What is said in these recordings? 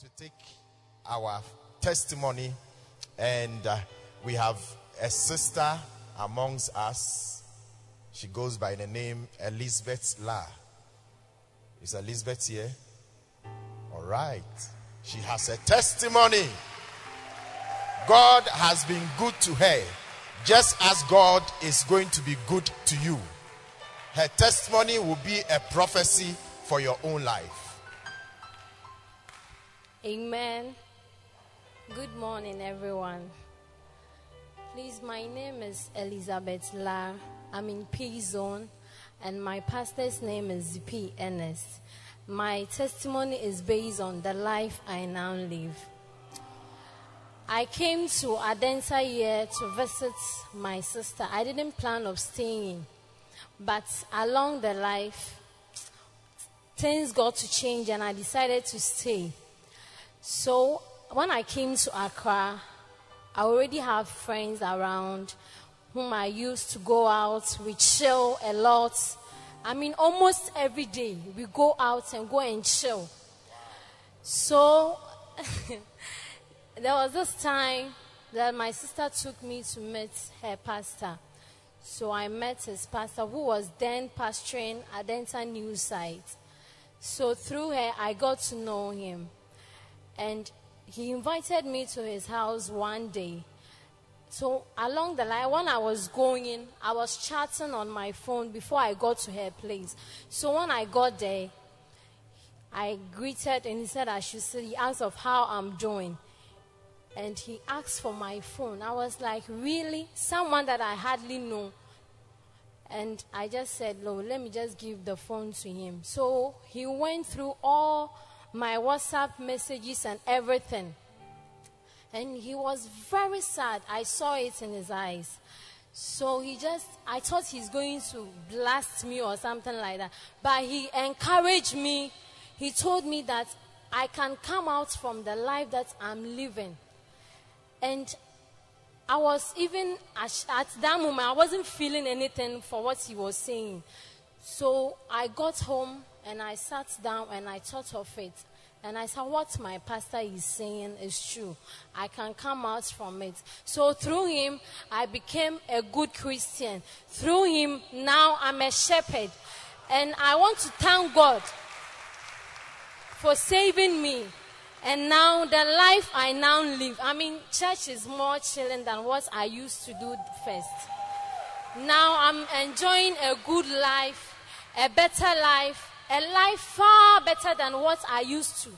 Want to take our testimony, and uh, we have a sister amongst us. She goes by the name Elizabeth La. Is Elizabeth here? All right. She has a testimony. God has been good to her, just as God is going to be good to you. Her testimony will be a prophecy for your own life. Amen. Good morning, everyone. Please, my name is Elizabeth La. I'm in P Zone, and my pastor's name is P. Ernest. My testimony is based on the life I now live. I came to Adenta here to visit my sister. I didn't plan of staying, but along the life, things got to change, and I decided to stay. So when I came to Accra, I already have friends around whom I used to go out. We chill a lot. I mean, almost every day we go out and go and chill. So there was this time that my sister took me to meet her pastor. So I met his pastor who was then pastoring Adenta News site. So through her, I got to know him. And he invited me to his house one day. So along the line, when I was going, in, I was chatting on my phone before I got to her place. So when I got there, I greeted and he said I should see. He asked of how I'm doing. And he asked for my phone. I was like, really? Someone that I hardly know. And I just said, no, let me just give the phone to him. So he went through all my WhatsApp messages and everything. And he was very sad. I saw it in his eyes. So he just, I thought he's going to blast me or something like that. But he encouraged me. He told me that I can come out from the life that I'm living. And I was even, at that moment, I wasn't feeling anything for what he was saying. So I got home and I sat down and I thought of it. And I said, What my pastor is saying is true. I can come out from it. So through him, I became a good Christian. Through him, now I'm a shepherd. And I want to thank God for saving me. And now the life I now live, I mean, church is more chilling than what I used to do first. Now I'm enjoying a good life, a better life, a life far better than what I used to.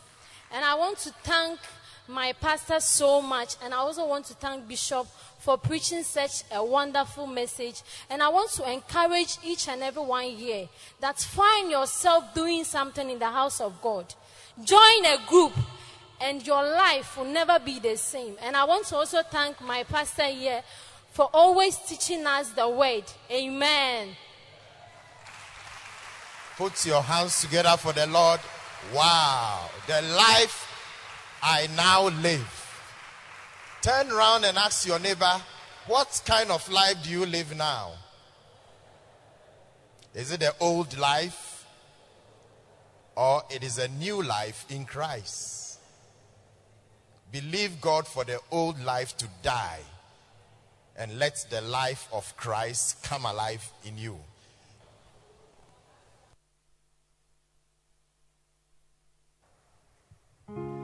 And I want to thank my pastor so much. And I also want to thank Bishop for preaching such a wonderful message. And I want to encourage each and every one here that find yourself doing something in the house of God. Join a group and your life will never be the same. And I want to also thank my pastor here for always teaching us the word. Amen. Put your hands together for the Lord. Wow. The life I now live. Turn around and ask your neighbor, what kind of life do you live now? Is it the old life? Or it is a new life in Christ? Believe God for the old life to die and let the life of Christ come alive in you. Stamp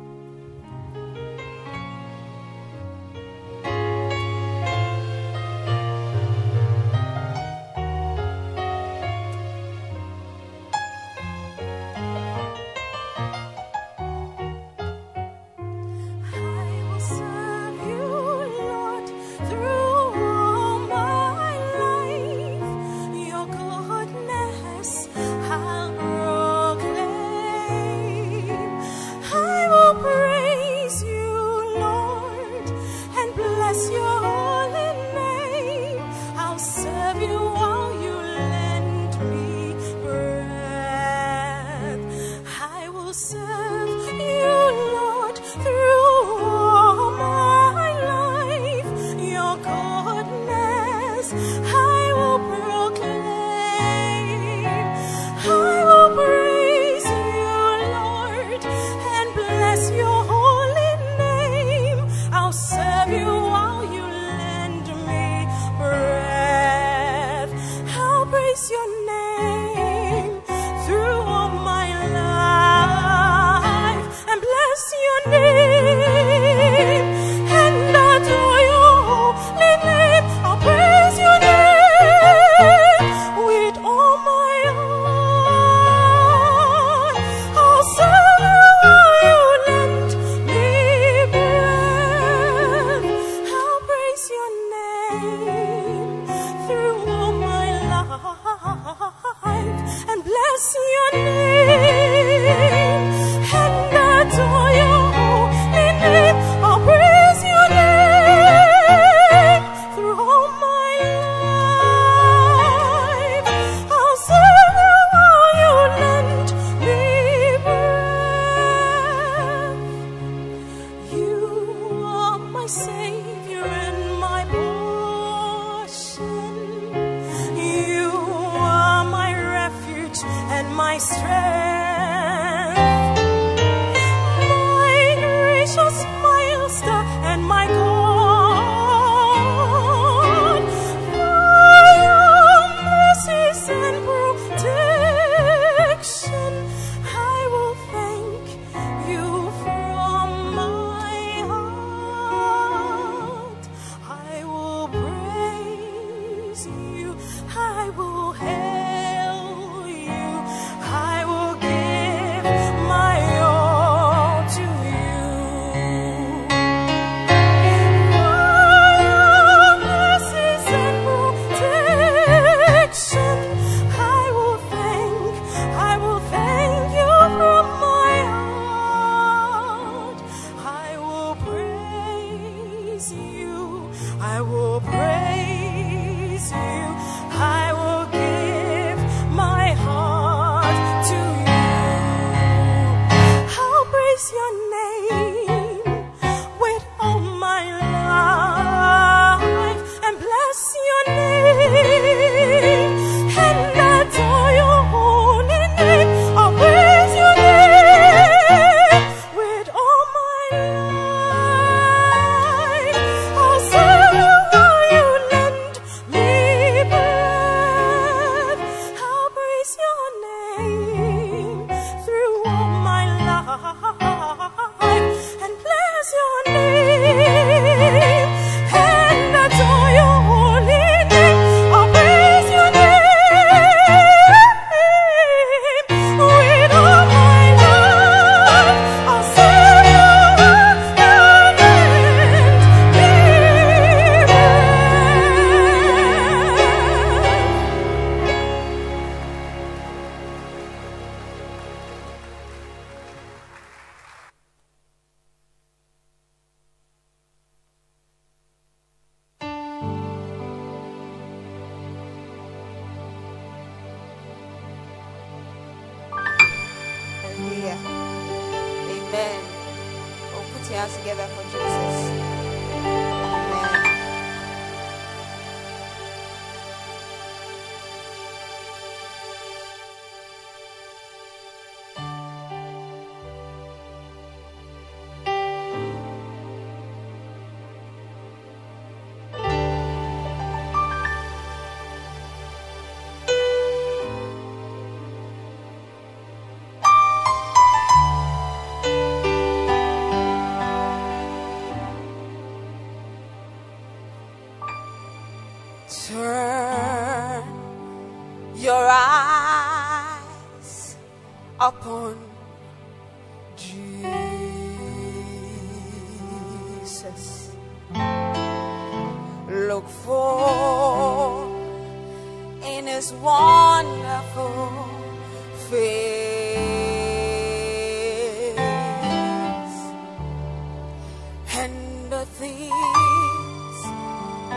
things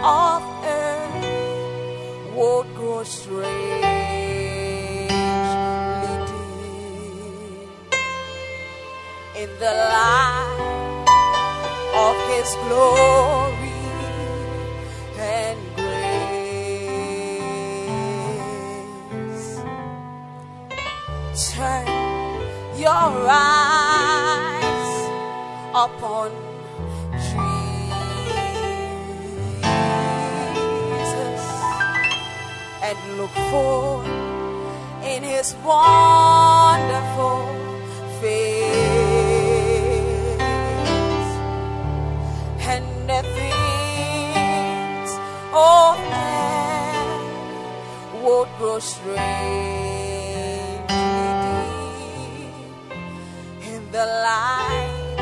of earth would grow strangely dim in the light of His glory and grace. Turn your eyes upon look for in his wonderful face. And the things of man would grow strangely deep in the light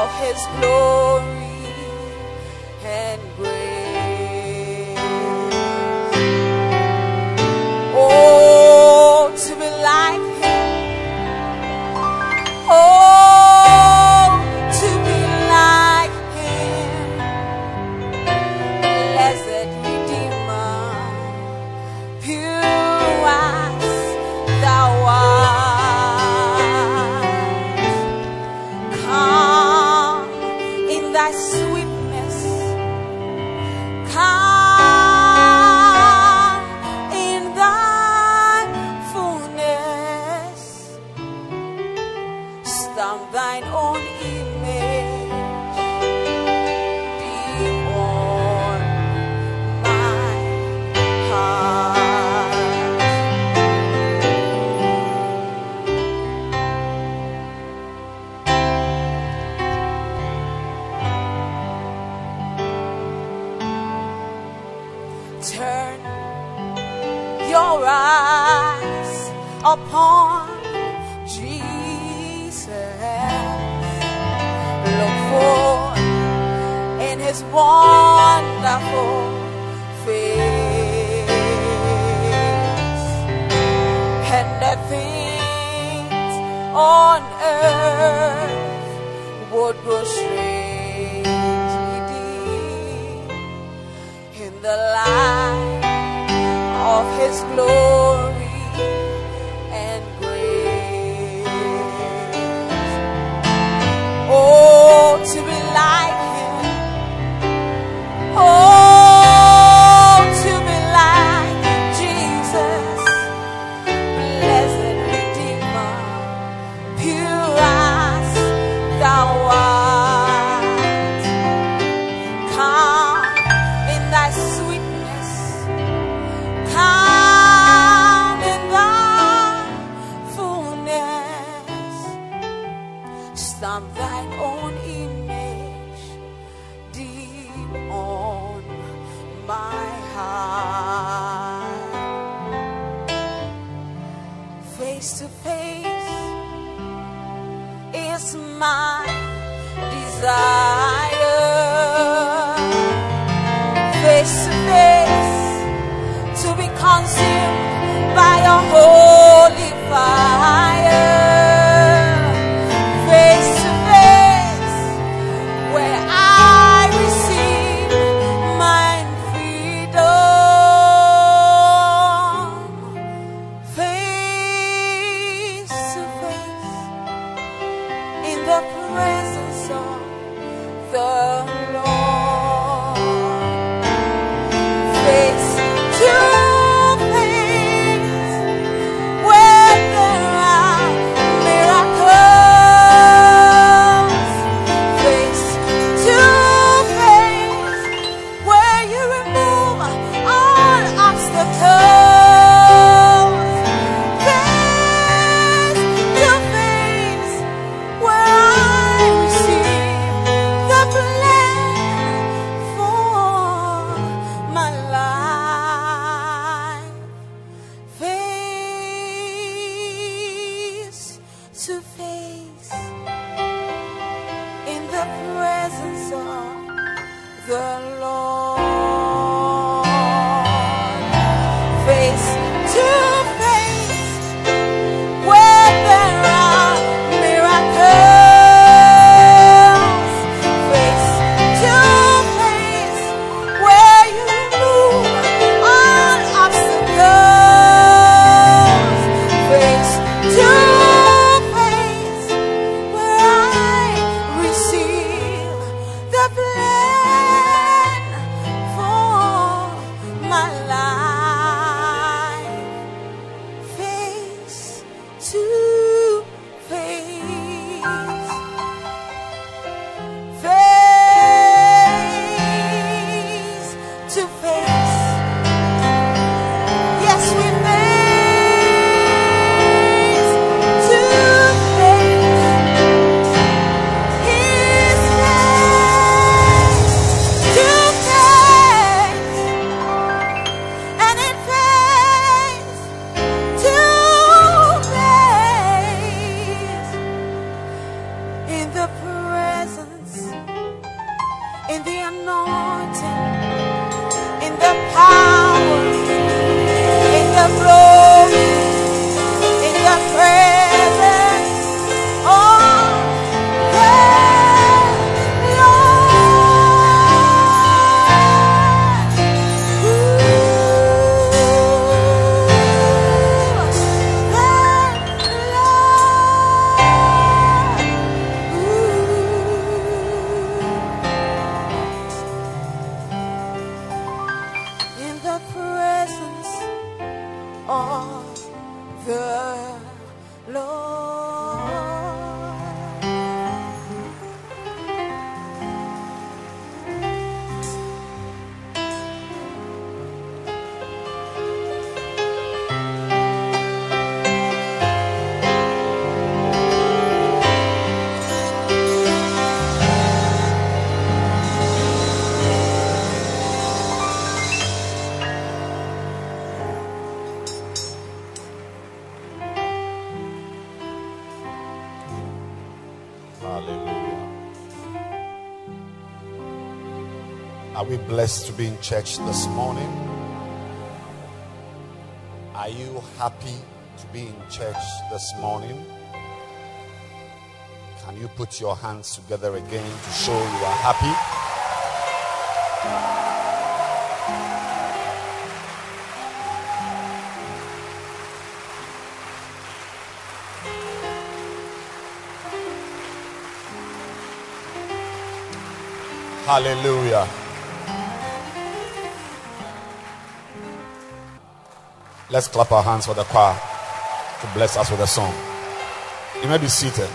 of his glory. Glory the blessed to be in church this morning? Are you happy to be in church this morning? Can you put your hands together again to show you are happy? Hallelujah. Let's clap our hands for the choir to bless us with a song. You may be seated.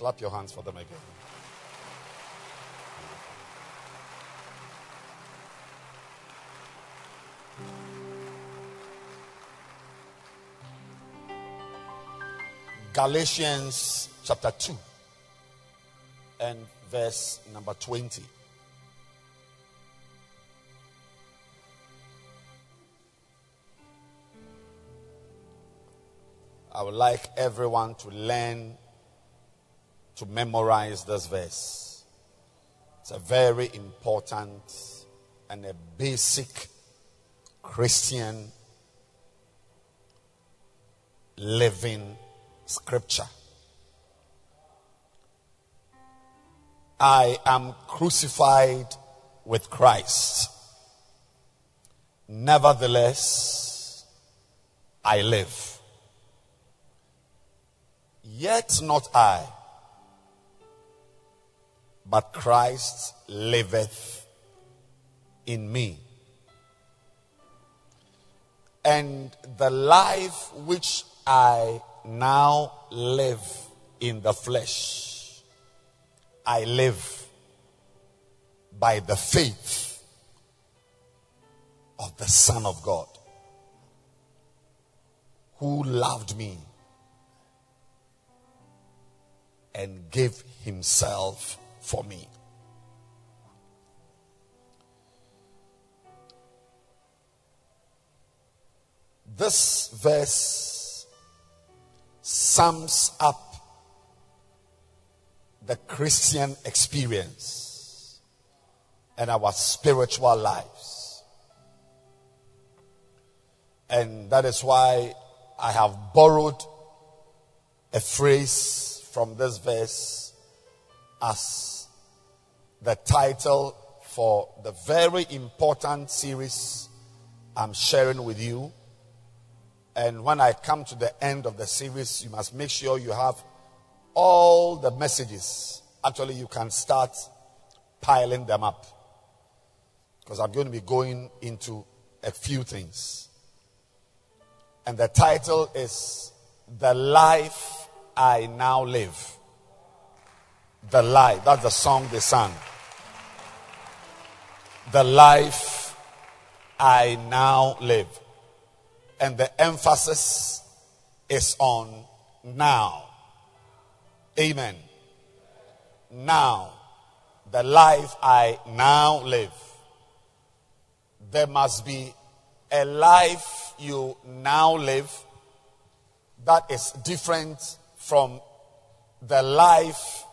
Clap your hands for them again. Galatians chapter 2 and verse number 20. I would like everyone to learn to memorize this verse. It's a very important and a basic Christian living scripture. I am crucified with Christ. Nevertheless, I live. Yet not I, but Christ liveth in me. And the life which I now live in the flesh, I live by the faith of the Son of God who loved me and gave himself for me. This verse sums up the Christian experience and our spiritual lives. And that is why I have borrowed a phrase from this verse as the title for the very important series I'm sharing with you. And when I come to the end of the series, you must make sure you have all the messages. Actually, you can start piling them up. Because I'm going to be going into a few things. And the title is The Life I Now Live. The Life. That's the song they sang. The Life I Now Live. And the emphasis is on now. Amen. Now. The life I now live. There must be a life you now live that is different from the life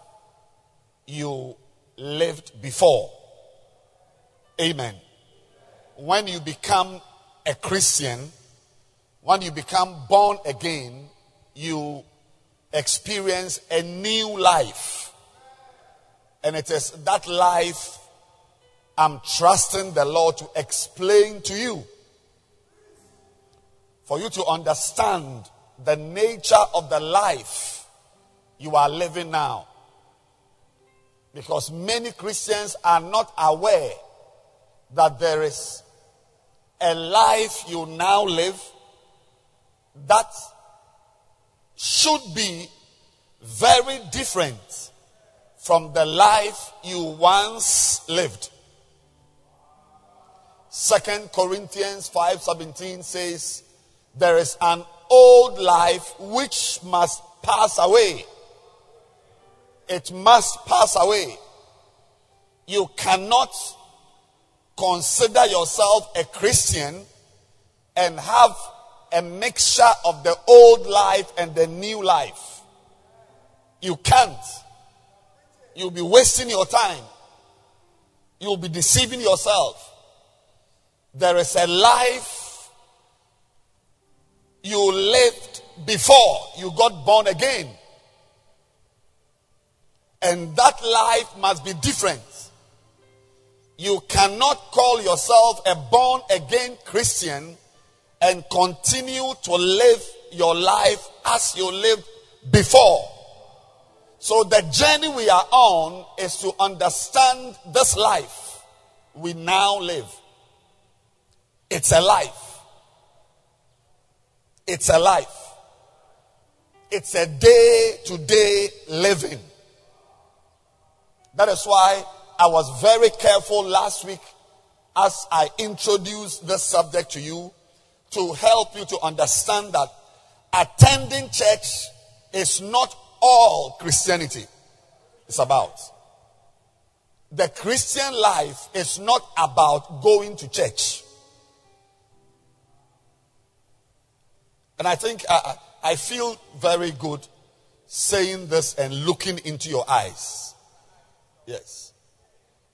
you lived before. Amen. When you become a Christian, when you become born again, you experience a new life. And it is that life I'm trusting the Lord to explain to you. For you to understand the nature of the life you are living now. Because many Christians are not aware that there is a life you now live that should be very different from the life you once lived. Second Corinthians 5:17 says there is an old life which must pass away. It must pass away. You cannot consider yourself a Christian and have a mixture of the old life and the new life. You can't. You'll be wasting your time. You'll be deceiving yourself. There is a life you lived before you got born again. And that life must be different. You cannot call yourself a born again Christian and continue to live your life as you lived before. So the journey we are on is to understand this life we now live. It's a life. It's a life. It's a day to day living. That is why I was very careful last week as I introduced this subject to you to help you to understand that attending church is not all Christianity is about. The Christian life is not about going to church. And I think I, I feel very good saying this and looking into your eyes. Yes.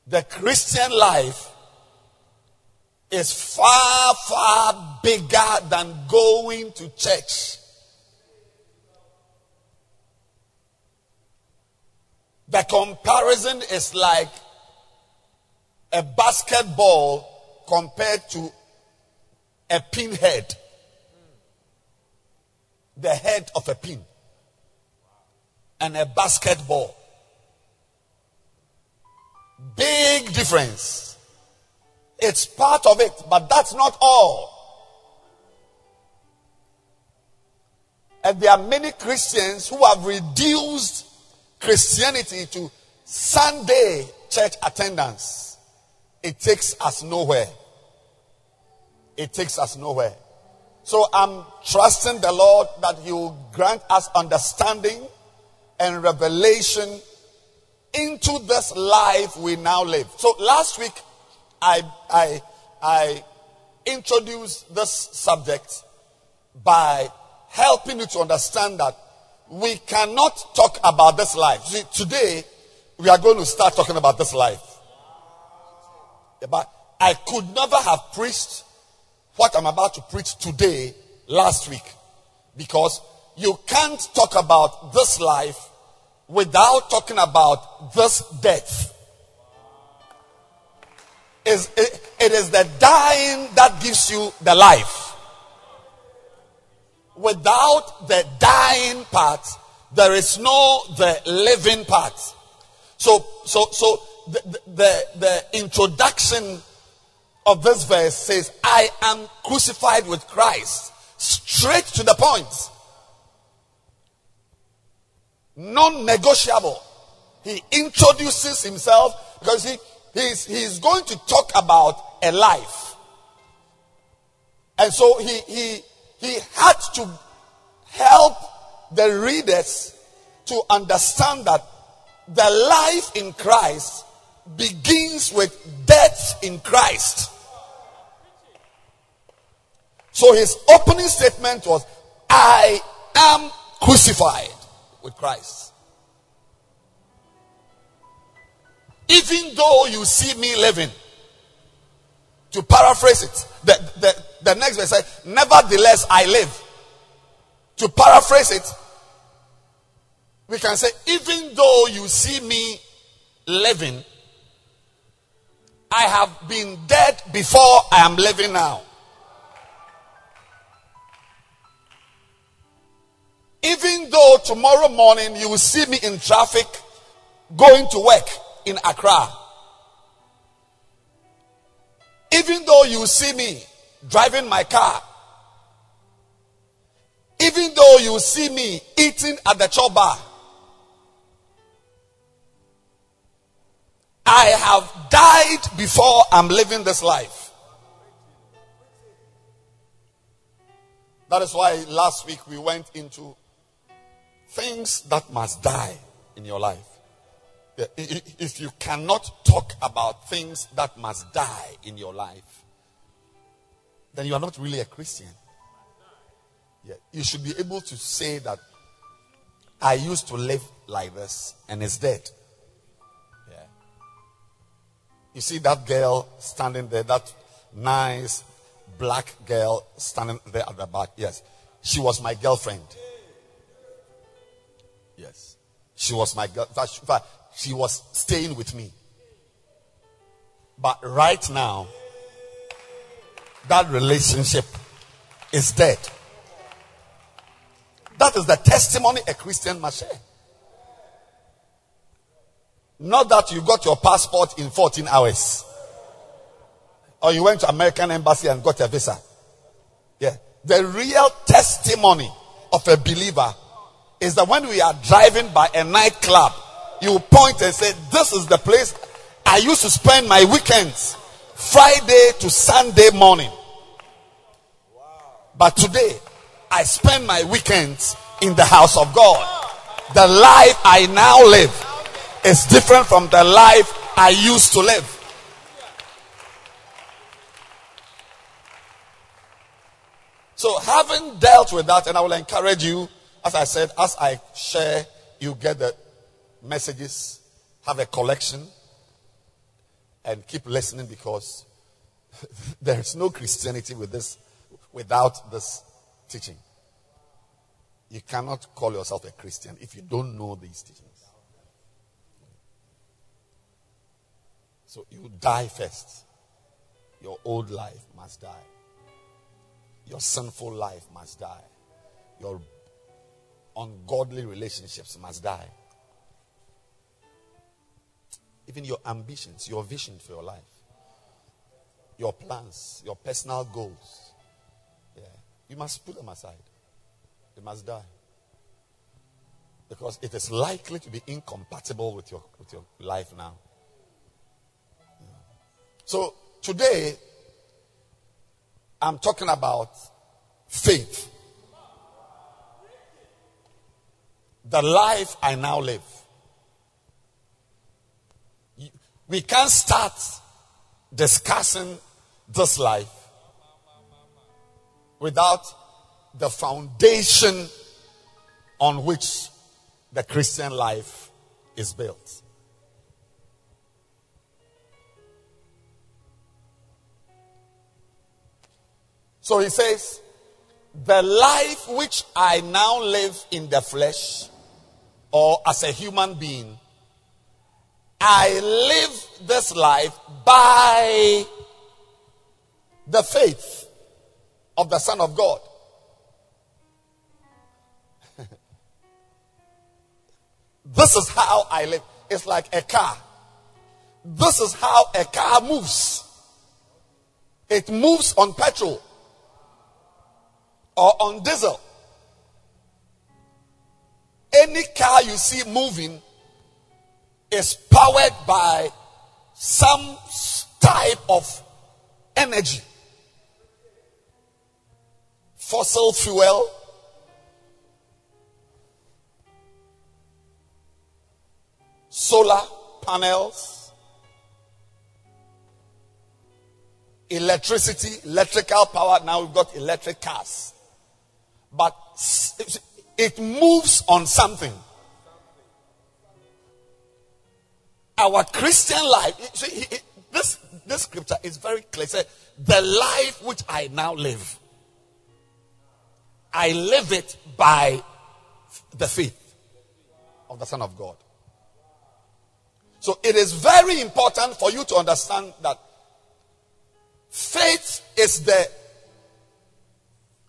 The Christian life is far, far bigger than going to church. The comparison is like a basketball compared to a pinhead the head of a pin and a basketball. Big difference. It's part of it, but that's not all. And there are many Christians who have reduced Christianity to Sunday church attendance. It takes us nowhere. It takes us nowhere. So I'm trusting the Lord that He will grant us understanding and revelation into this life we now live. So last week, I, I, I introduced this subject by helping you to understand that we cannot talk about this life. See, today, we are going to start talking about this life. But I could never have preached what I'm about to preach today last week. Because you can't talk about this life without talking about this death. It, it is the dying that gives you the life. Without the dying part, there is no the living part. So, so, so the, the, the introduction of this verse says, I am crucified with Christ. Straight to the point. Non negotiable. He introduces himself because he, he's, he's going to talk about a life. And so he, he, he had to help the readers to understand that the life in Christ begins with death in Christ. So his opening statement was, I am crucified with Christ. Even though you see me living, to paraphrase it, the, the, the next verse says, Nevertheless, I live. To paraphrase it, we can say, Even though you see me living, I have been dead before I am living now. Even though tomorrow morning you will see me in traffic going to work in Accra. Even though you see me driving my car. Even though you see me eating at the chop. I have died before I'm living this life. That is why last week we went into things that must die in your life. If you cannot talk about things that must die in your life, then you are not really a Christian. Yeah. You should be able to say that I used to live like this and it's dead. Yeah. You see that girl standing there, that nice black girl standing there at the back. Yes. She was my girlfriend. She was my girl. She was staying with me. But right now, that relationship is dead. That is the testimony a Christian must share. Not that you got your passport in 14 hours. Or you went to American embassy and got a visa. Yeah. The real testimony of a believer is that when we are driving by a nightclub, you point and say, This is the place I used to spend my weekends, Friday to Sunday morning. But today, I spend my weekends in the house of God. The life I now live is different from the life I used to live. So, having dealt with that, and I will encourage you, as I said, as I share, you get the messages, have a collection, and keep listening because there is no Christianity with this without this teaching. You cannot call yourself a Christian if you don't know these teachings. So you die first. Your old life must die. Your sinful life must die. Your ungodly relationships must die. Even your ambitions, your vision for your life, your plans, your personal goals. Yeah. You must put them aside. They must die. Because it is likely to be incompatible with your, with your life now. So today, I'm talking about faith. The life I now live. We can't start discussing this life without the foundation on which the Christian life is built. So he says, The life which I now live in the flesh, or as a human being, I live this life by the faith of the Son of God. this is how I live. It's like a car. This is how a car moves. It moves on petrol or on diesel. Any car you see moving is powered by some type of energy. Fossil fuel, solar panels, electricity, electrical power. Now we've got electric cars but it moves on something. Our Christian life, this, this scripture is very clear. The life which I now live, I live it by the faith of the Son of God. So it is very important for you to understand that faith is the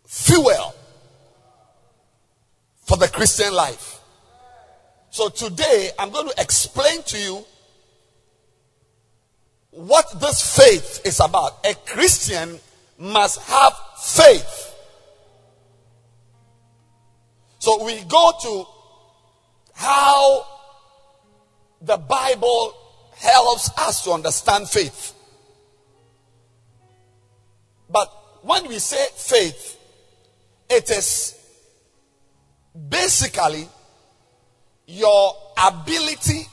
fuel for the Christian life. So today I'm going to explain to you what this faith is about. A Christian must have faith. So we go to how the Bible helps us to understand faith. But when we say faith, it is basically your ability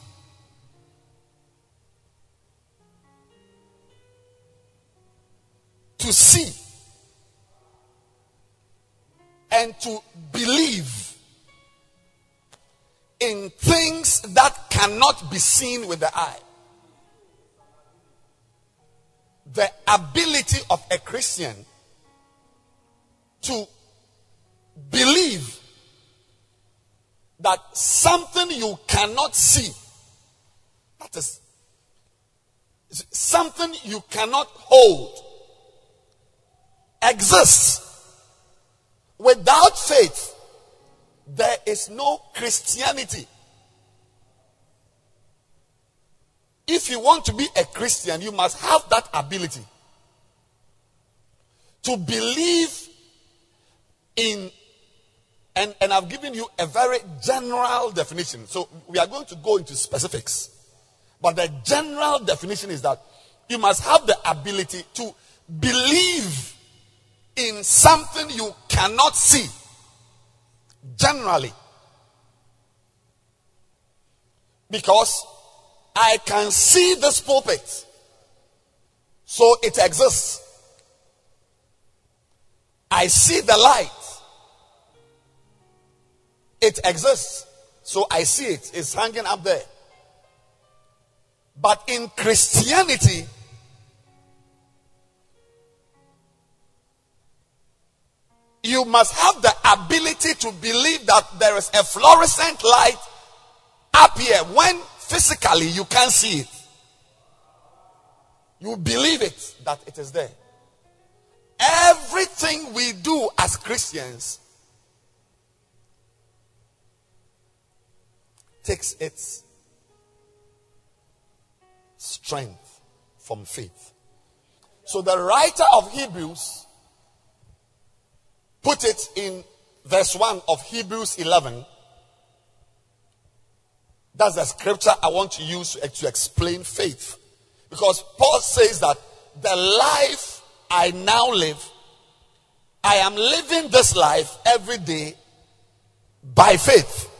to see and to believe in things that cannot be seen with the eye. The ability of a Christian to believe that something you cannot see, that is something you cannot hold, exists. Without faith, there is no Christianity. If you want to be a Christian, you must have that ability to believe in and, and I've given you a very general definition. So we are going to go into specifics. But the general definition is that you must have the ability to believe in something you cannot see. Generally. Because I can see this pulpit. So it exists. I see the light. It exists. So I see it. It's hanging up there. But in Christianity, you must have the ability to believe that there is a fluorescent light up here when physically you can't see it. You believe it that it is there. Everything we do as Christians takes its strength from faith. So the writer of Hebrews put it in verse 1 of Hebrews 11. That's the scripture I want to use to explain faith. Because Paul says that the life I now live, I am living this life every day by faith.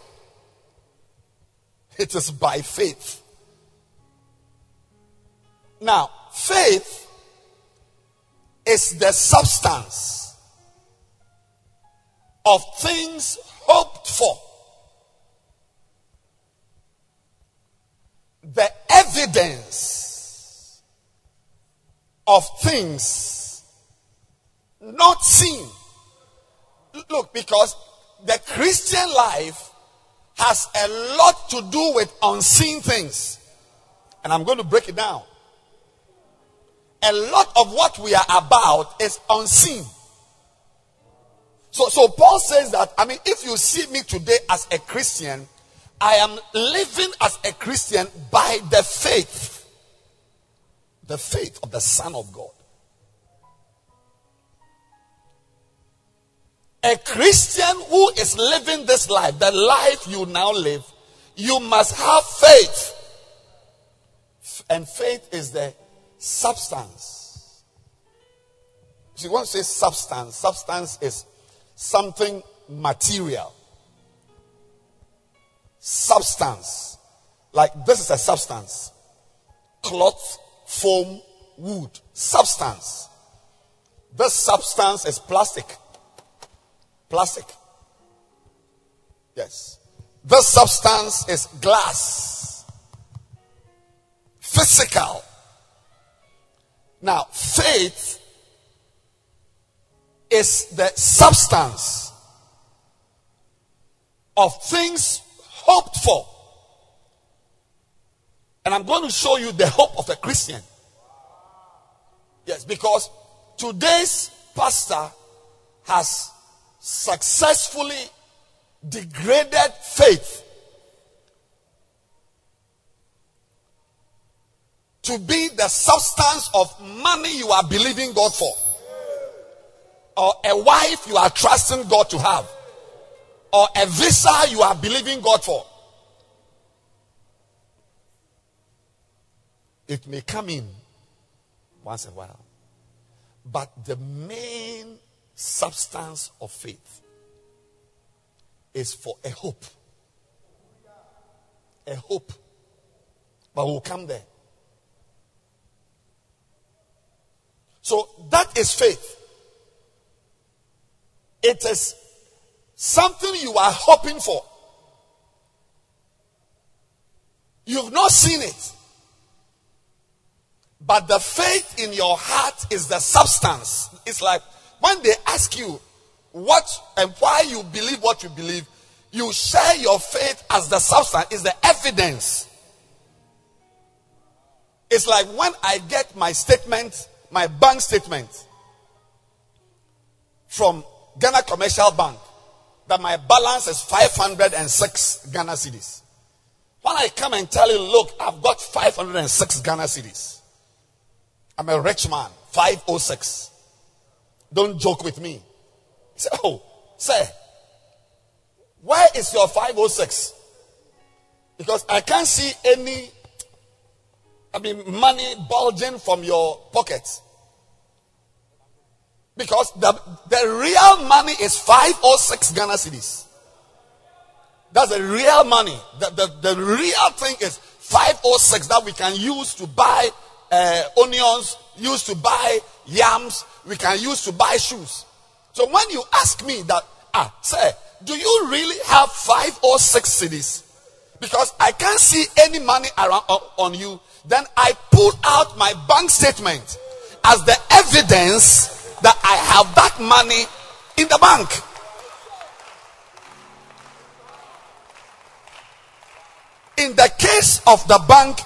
It is by faith. Now, faith is the substance of things hoped for. The evidence of things not seen. Look, because the Christian life has a lot to do with unseen things. And I'm going to break it down. A lot of what we are about is unseen. So, so Paul says that, I mean, if you see me today as a Christian, I am living as a Christian by the faith. The faith of the Son of God. A Christian who is living this life, the life you now live, you must have faith. And faith is the substance. See, when you say substance, substance is something material. Substance. Like this is a substance. Cloth, foam, wood. Substance. This substance is plastic. Plastic. Yes. This substance is glass. Physical. Now, faith is the substance of things hoped for. And I'm going to show you the hope of a Christian. Yes, because today's pastor has successfully degraded faith to be the substance of money you are believing God for, or a wife you are trusting God to have, or a visa you are believing God for. It may come in once in a while, but the main substance of faith is for a hope. A hope. But we'll come there. So that is faith. It is something you are hoping for. You've not seen it. But the faith in your heart is the substance. It's like when they ask you what and why you believe what you believe, you share your faith as the substance, is the evidence. It's like when I get my statement, my bank statement from Ghana Commercial Bank that my balance is 506 Ghana cedis. When I come and tell you, look, I've got 506 Ghana cedis. I'm a rich man, 506. Don't joke with me. Say, oh, Say, where is your 506? Because I can't see any, I mean, money bulging from your pockets. Because the, the real money is 506 Ghana cedis. That's the real money. The, the, the real thing is 506 that we can use to buy uh, onions, use to buy yams, we can use to buy shoes. So when you ask me that, ah, sir, do you really have five or six cedis? Because I can't see any money around on you. Then I pull out my bank statement as the evidence that I have that money in the bank. In the case of the bank,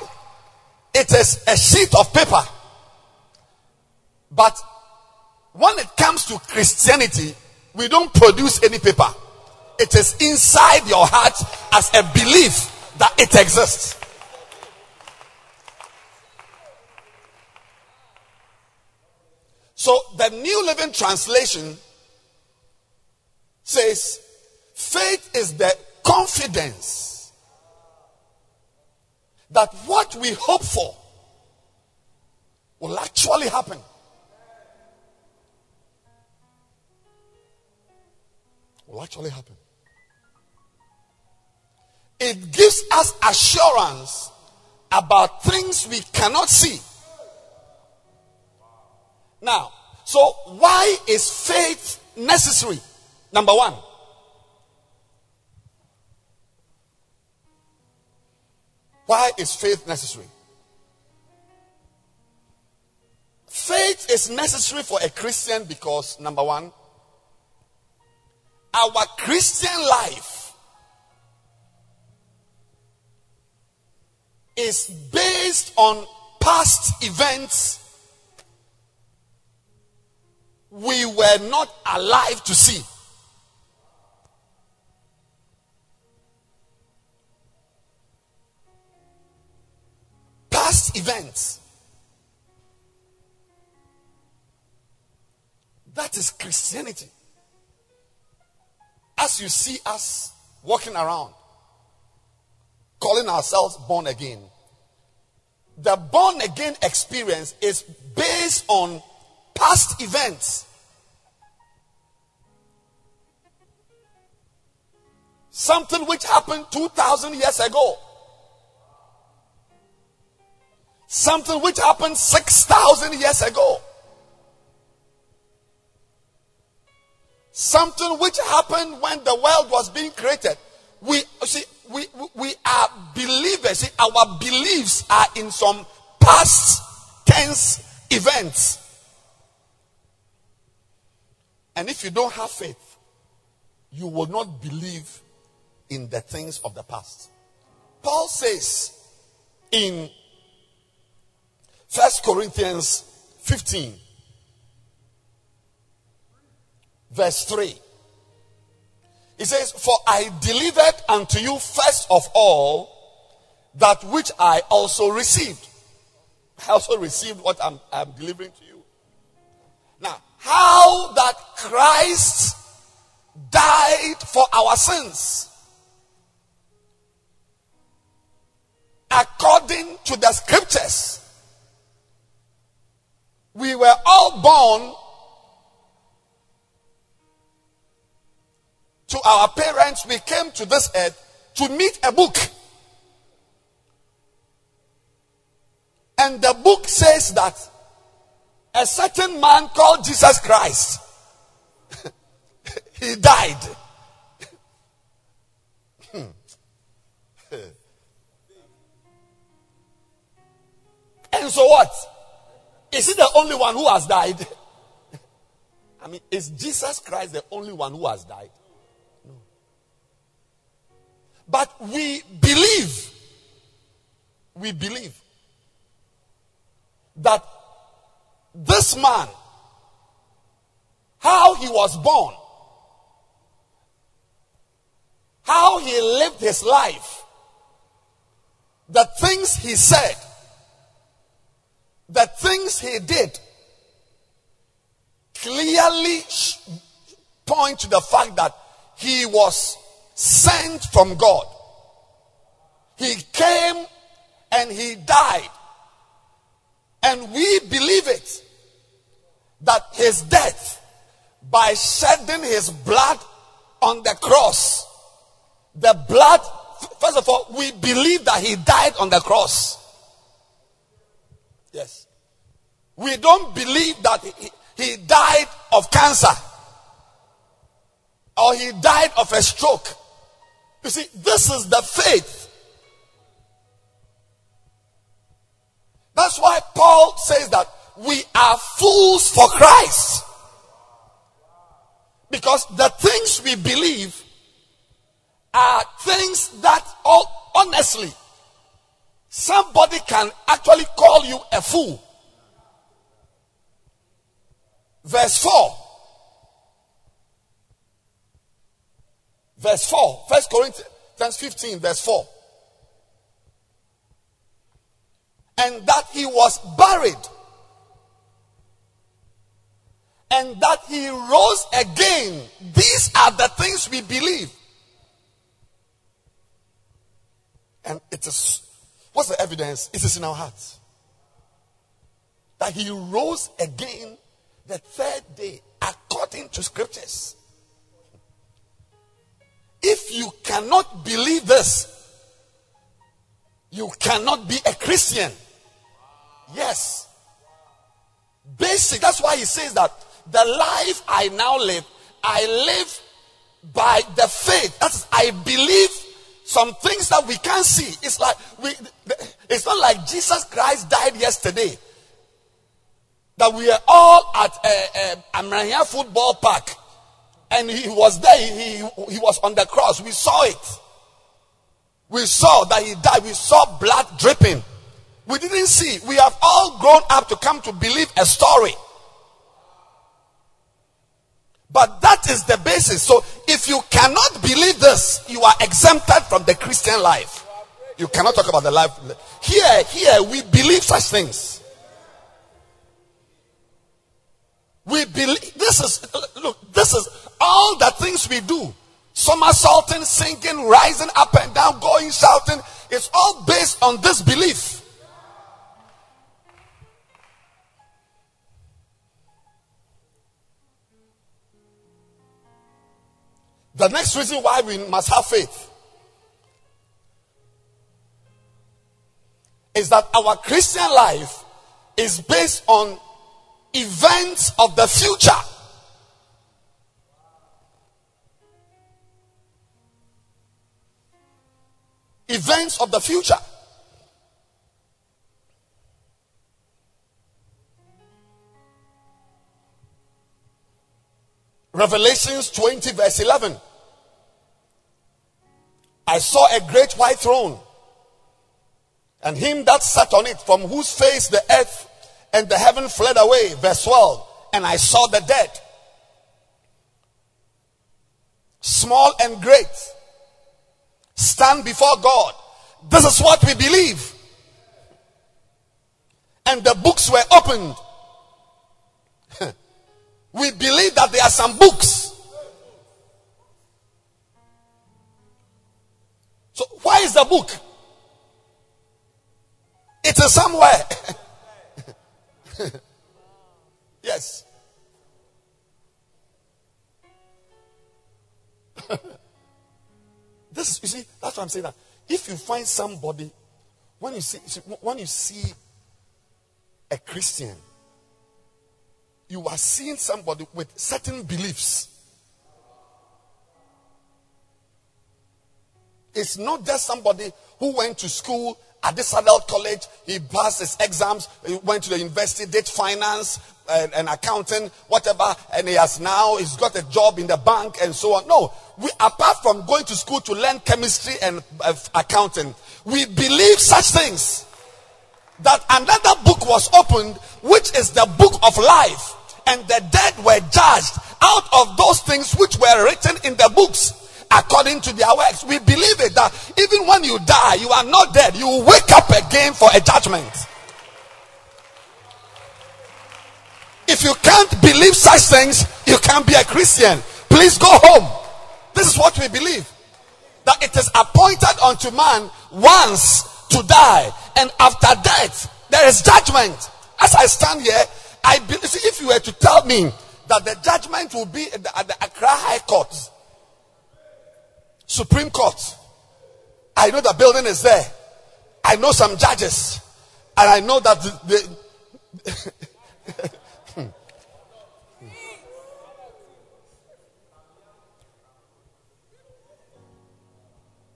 it is a sheet of paper. But when it comes to Christianity, we don't produce any paper. It is inside your heart as a belief that it exists. So the New Living Translation says, faith is the confidence that what we hope for will actually happen. Will actually happen. It gives us assurance about things we cannot see. Now, so why is faith necessary? Number one. Why is faith necessary? Faith is necessary for a Christian because, number one, our Christian life is based on past events we were not alive to see. Past events. That is Christianity. As you see us walking around, calling ourselves born again, the born again experience is based on past events. Something which happened 2,000 years ago. Something which happened 6,000 years ago. Something which happened when the world was being created. We see, we, we are believers. See, our beliefs are in some past tense events. And if you don't have faith, you will not believe in the things of the past. Paul says in First Corinthians 15, verse 3. He says, For I delivered unto you first of all that which I also received. I also received what I'm, I'm delivering to you. Now, how that Christ died for our sins according to the scriptures. We were all born to our parents. We came to this earth to meet a book. And the book says that a certain man called Jesus Christ. he died. Hmm. and so what? Is he the only one who has died? I mean, is Jesus Christ the only one who has died? But we believe, we believe that this man, how he was born, how he lived his life, the things he said, the things he did, clearly point to the fact that he was sent from God. He came and he died. And we believe it that his death, by shedding his blood on the cross, the blood, first of all, we believe that he died on the cross. Yes. We don't believe that he, he died of cancer or he died of a stroke. You see, this is the faith. That's why Paul says that we are fools for Christ. Because the things we believe are things that, all honestly, somebody can actually call you a fool. Verse 4. Verse 4. First Corinthians 15, verse 4. And that he was buried. And that he rose again. These are the things we believe. And it is, what's the evidence? It is in our hearts. That he rose again the third day according to scriptures. If you cannot believe this, you cannot be a Christian. Yes. Basic. That's why he says that the life I now live, I live by the faith. That's I believe some things that we can't see. It's like we it's not like Jesus Christ died yesterday. That we are all at a, a Amrahia football park and he was there, he, he was on the cross. We saw it. We saw that he died. We saw blood dripping. We didn't see. We have all grown up to come to believe a story. But that is the basis. So if you cannot believe this, you are exempted from the Christian life. You cannot talk about the life. Here, here, we believe such things. We believe, this is, look, this is all the things we do. Somersaulting, singing, rising up and down, going, shouting. It's all based on this belief. The next reason why we must have faith is that our Christian life is based on events of the future. Events of the future. Revelations 20, verse 11. I saw a great white throne, and him that sat on it, from whose face the earth and the heaven fled away. Verse 12. And I saw the dead, small and great, stand before God. This is what we believe. And the books were opened we believe that there are some books. So, why is the book? It is somewhere. yes. this you see, that's why I'm saying that. If you find somebody, when you see when you see a Christian you are seeing somebody with certain beliefs. It's not just somebody who went to school at Adisadel College, he passed his exams, he went to the university, did finance and, and accounting, whatever, and he has now he's got a job in the bank and so on. No, we apart from going to school to learn chemistry and uh, accounting, we believe such things that another book was opened, which is the book of life and the dead were judged out of those things which were written in the books according to their works. We believe it that even when you die, you are not dead. You wake up again for a judgment. If you can't believe such things, you can't be a Christian. please go home. This is what we believe. That it is appointed unto man once to die, and after death, there is judgment. As I stand here, I believe, see, if you were to tell me that the judgment will be at the, at the Accra High Court, Supreme Court, I know the building is there. I know some judges, and I know that the, the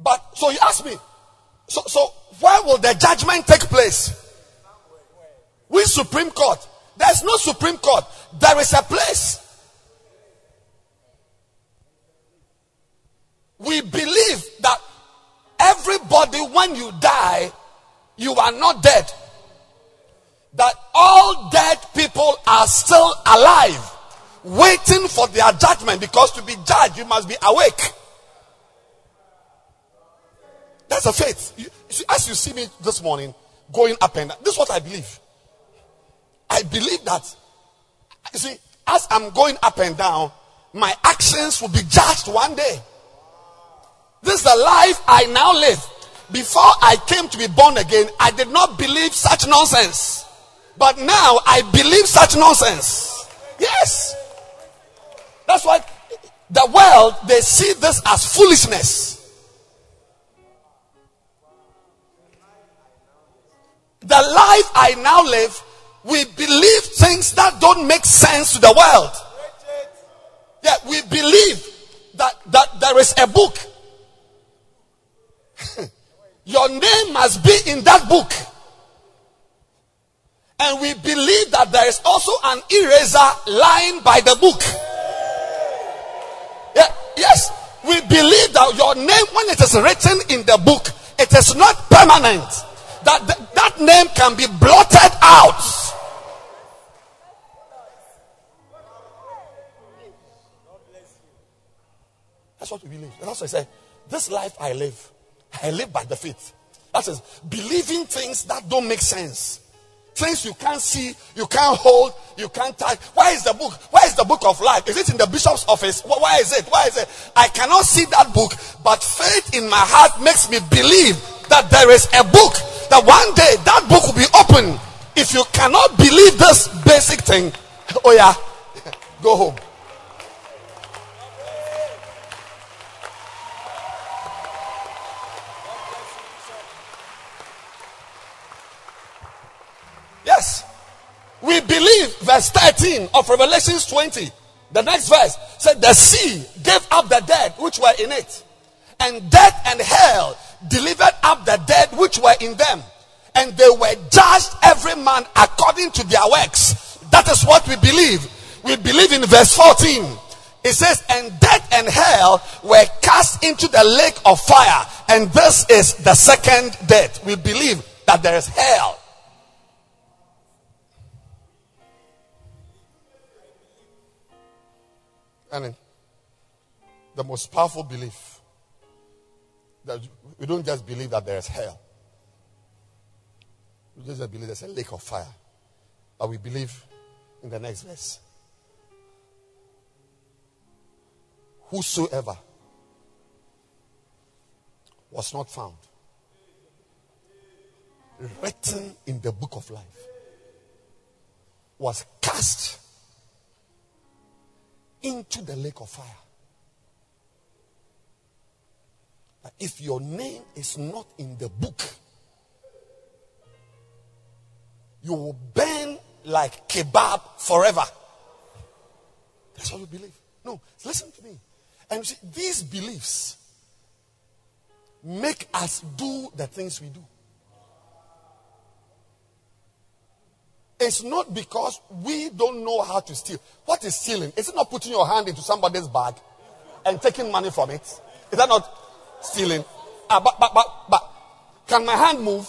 But so you ask me, so so where will the judgment take place? With Supreme Court. There's no Supreme Court. There is a place. We believe that everybody, when you die, you are not dead. That all dead people are still alive, waiting for their judgment because to be judged, you must be awake. That's a faith. You, as you see me this morning going up and down, this is what I believe. I believe that, you see, as I'm going up and down, my actions will be judged one day. This is the life I now live. Before I came to be born again, I did not believe such nonsense. But now I believe such nonsense. Yes. That's why the world, they see this as foolishness. The life I now live, we believe things that don't make sense to the world. Yeah, we believe that, that there is a book. Your name must be in that book. And we believe that there is also an eraser lying by the book. Yeah, yes, we believe that your name, when it is written in the book, it is not permanent. That that, that name can be blotted out. That's what we believe. And that's why I say, this life I live, I live by the faith. That is believing things that don't make sense. Things you can't see, you can't hold, you can't touch. Why is the book? Why is the book of life? Is it in the bishop's office? Why is it? Why is it? I cannot see that book, but faith in my heart makes me believe that there is a book. That one day that book will be open. If you cannot believe this basic thing, oh yeah, go home. Yes. We believe verse 13 of Revelations 20. The next verse said, The sea gave up the dead which were in it, and death and hell delivered up the dead which were in them, and they were judged every man according to their works. That is what we believe. We believe in verse 14. It says, And death and hell were cast into the lake of fire, and this is the second death. We believe that there is hell. And the most powerful belief that we don't just believe that there is hell. We don't just believe there's a lake of fire. But we believe in the next verse. Whosoever was not found written in the book of life was cast into the lake of fire. But if your name is not in the book, you will burn like kebab forever. That's what you believe. No, listen to me. And see, these beliefs make us do the things we do. It's not because we don't know how to steal. What is stealing? Is it not putting your hand into somebody's bag and taking money from it? Is that not stealing? Ah, but, but, but, but, can my hand move?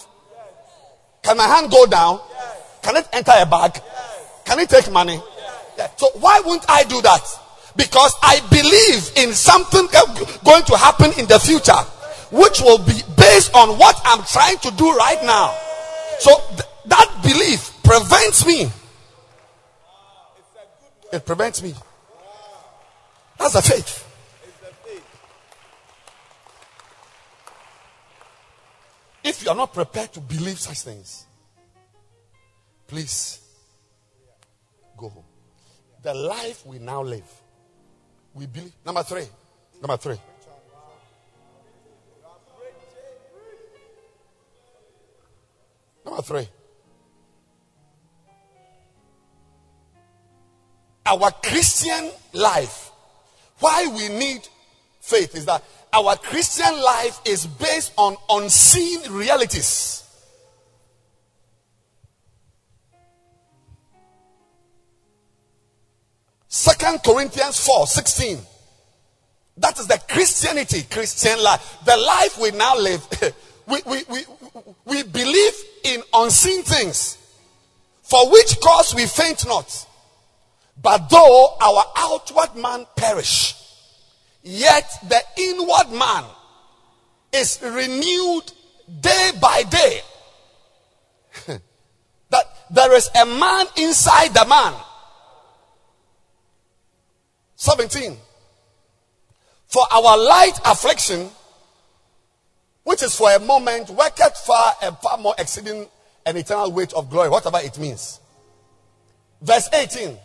Can my hand go down? Can it enter a bag? Can it take money? So why wouldn't I do that? Because I believe in something going to happen in the future, which will be based on what I'm trying to do right now. So th- that belief prevents me. It prevents me. That's the faith. If you are not prepared to believe such things, please go home. The life we now live, we believe. Number three. Number three. Number three. Our Christian life, why we need faith is that our Christian life is based on unseen realities. Second Corinthians 4 16. That is the Christianity, Christian life. The life we now live, we, we, we, we believe in unseen things, for which cause we faint not. But though our outward man perish, yet the inward man is renewed day by day. that there is a man inside the man. 17. For our light affliction, which is for a moment, worketh far and far more exceeding an eternal weight of glory, whatever it means. Verse 18.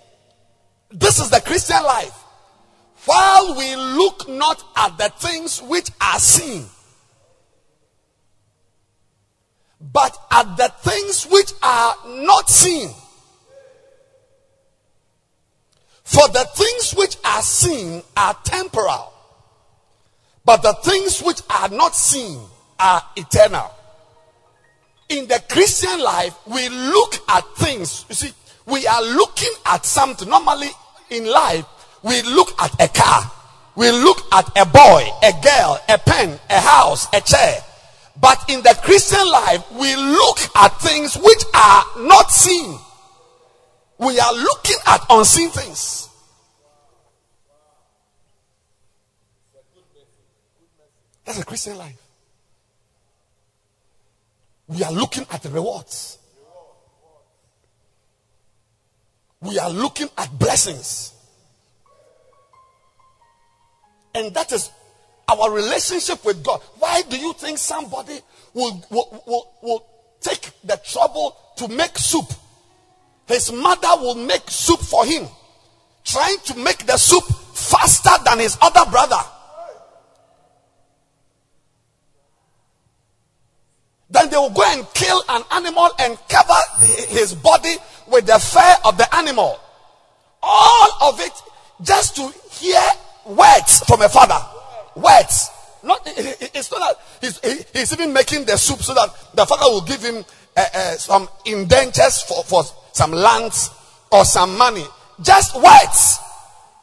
This is the Christian life. While we look not at the things which are seen, but at the things which are not seen. For the things which are seen are temporal, but the things which are not seen are eternal. In the Christian life, we look at things. You see, we are looking at something. Normally in life, we look at a car, we look at a boy, a girl, a pen, a house, a chair. But in the Christian life, we look at things which are not seen. We are looking at unseen things. That's a Christian life. We are looking at the rewards. We are looking at blessings. And that is our relationship with God. Why do you think somebody will, will, will, will take the trouble to make soup? His mother will make soup for him, trying to make the soup faster than his other brother. Then they will go and kill an animal and cover his body with the fur of the animal. All of it just to hear words from a father. Words. Not, it's not that he's, he's even making the soup so that the father will give him uh, uh, some indentures for, for some lands or some money. Just words.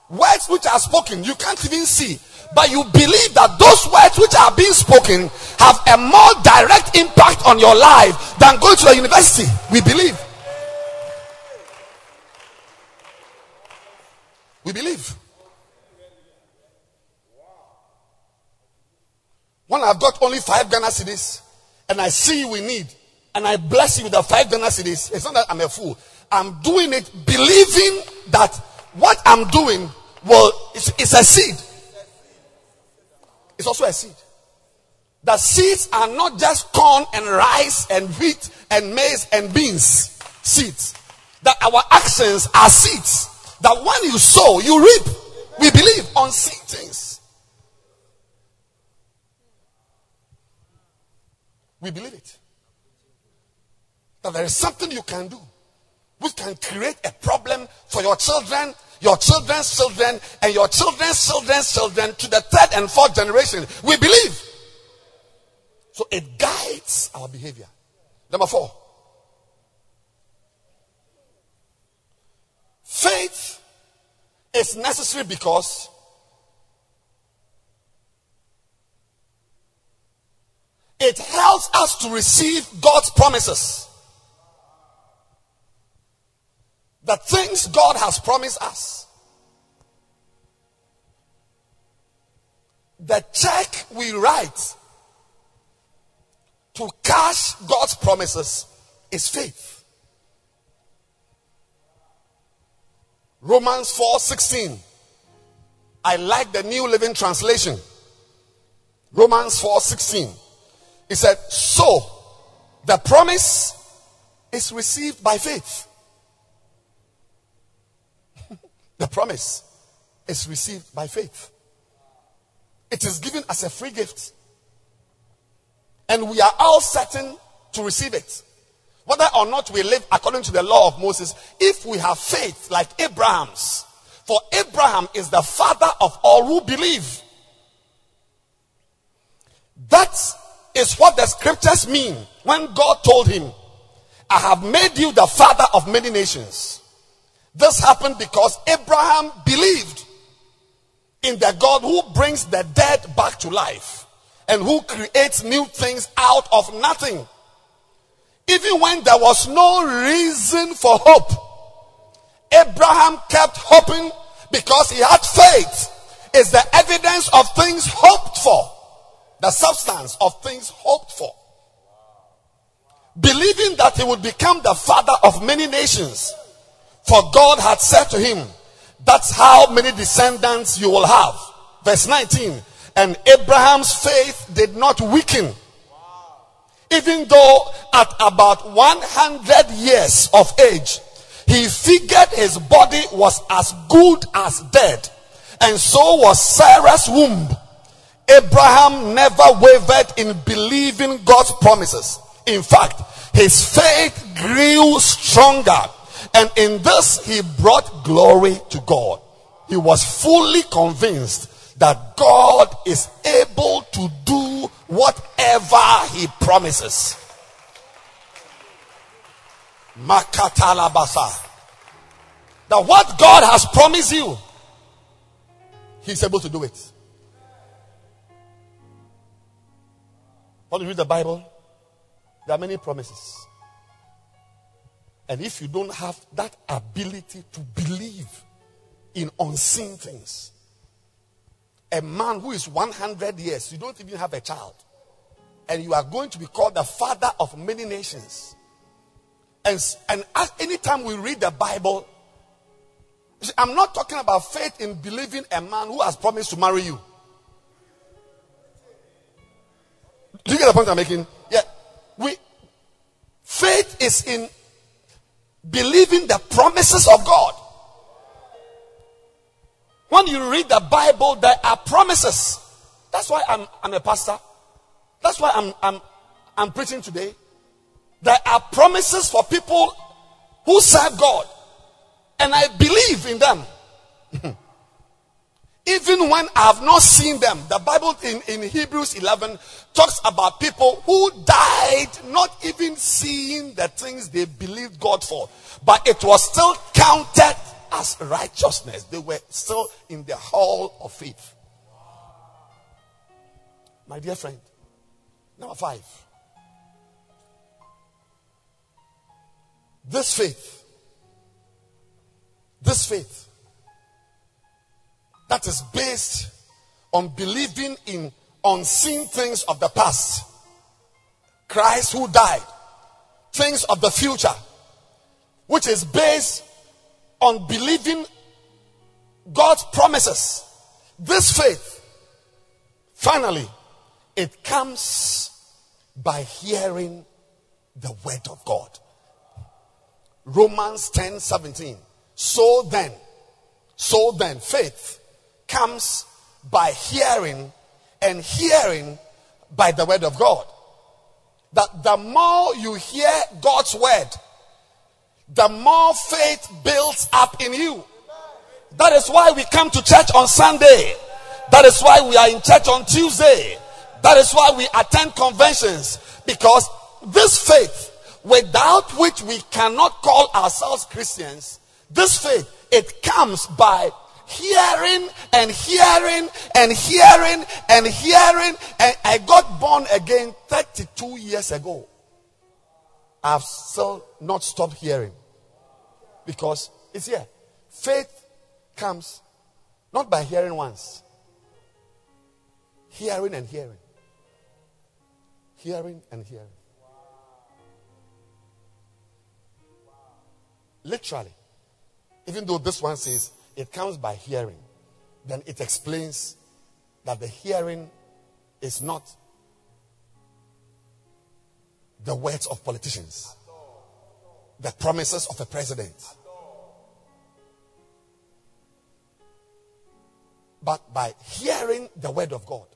Words which are spoken. You can't even see but you believe that those words which are being spoken have a more direct impact on your life than going to a university. We believe. We believe. When I've got only five Ghana cedis and I see we need and I bless you with the five Ghana cedis, it's not that I'm a fool. I'm doing it believing that what I'm doing will, it's, it's a seed it's also a seed. The seeds are not just corn and rice and wheat and maize and beans. Seeds. That our actions are seeds. That when you sow, you reap. We believe on seed things. We believe it. That there is something you can do which can create a problem for your children your children's children, and your children's children's children to the third and fourth generation. We believe. So it guides our behavior. Number four. Faith is necessary because it helps us to receive God's promises. the things God has promised us. The check we write to cash God's promises is faith. Romans 4 16. I like the New Living Translation. Romans 4 16. He said, So the promise is received by faith. the promise is received by faith. It is given as a free gift. And we are all certain to receive it. Whether or not we live according to the law of Moses, if we have faith like Abraham's, for Abraham is the father of all who believe. That is what the scriptures mean when God told him, I have made you the father of many nations. This happened because Abraham believed in the God who brings the dead back to life and who creates new things out of nothing. Even when there was no reason for hope, Abraham kept hoping because he had faith. Is the evidence of things hoped for, the substance of things hoped for. Believing that he would become the father of many nations, for God had said to him, That's how many descendants you will have. Verse 19. And Abraham's faith did not weaken. Even though at about 100 years of age, he figured his body was as good as dead. And so was Sarah's womb. Abraham never wavered in believing God's promises. In fact, his faith grew stronger. And in this, he brought glory to God. He was fully convinced that God is able to do whatever he promises. Makatalabasa. That what God has promised you, He's able to do it. When you read the Bible, there are many promises. And if you don't have that ability to believe in unseen things, a man who is 100 years, you don't even have a child, and you are going to be called the father of many nations. And, and as, anytime we read the Bible, I'm not talking about faith in believing a man who has promised to marry you. Do you get the point I'm making? Yeah. We faith is in believing the promises of God. When you read the Bible, there are promises. That's why I'm, I'm a pastor. That's why I'm, I'm, I'm preaching today. There are promises for people who serve God. And I believe in them. Even when I have not seen them, the Bible in, in Hebrews 11 talks about people who died not even seeing the things they believed God for, but it was still counted as righteousness. They were still in the hall of faith. My dear friend, number five. This faith, this faith that is based on believing in unseen things of the past, Christ who died, things of the future, which is based on believing God's promises. This faith, finally, it comes by hearing the word of God. Romans 10 17. So then, so then, faith comes by hearing, and hearing by the word of God. That the more you hear God's word, the more faith builds up in you. That is why we come to church on Sunday. That is why we are in church on Tuesday. That is why we attend conventions. Because this faith without which we cannot call ourselves Christians, this faith, it comes by hearing and hearing and hearing and hearing. And I got born again 32 years ago. I've still not stopped hearing because it's here. Faith comes not by hearing once, hearing and hearing, hearing and hearing. Literally. Even though this one says it comes by hearing. then it explains that the hearing is not the words of politicians, the promises of a president. But by hearing the word of God.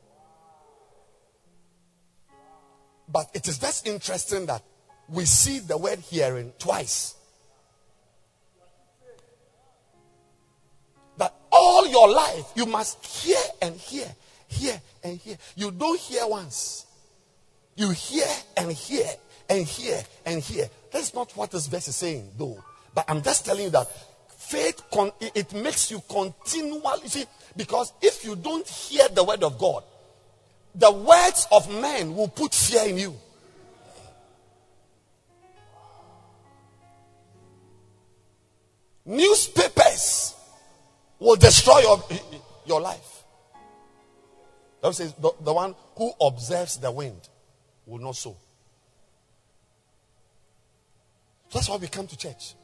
But it is just interesting that we see the word hearing twice. That all your life you must hear and hear, hear and hear. You don't hear once. You hear and hear and hear and hear. That's not what this verse is saying, though. But I'm just telling you that faith con- it makes you continually see because if you don't hear the word of God, the words of men will put fear in you. Newspapers will destroy your, your life. That says the, the one who observes the wind will not sow. That's why we come to church.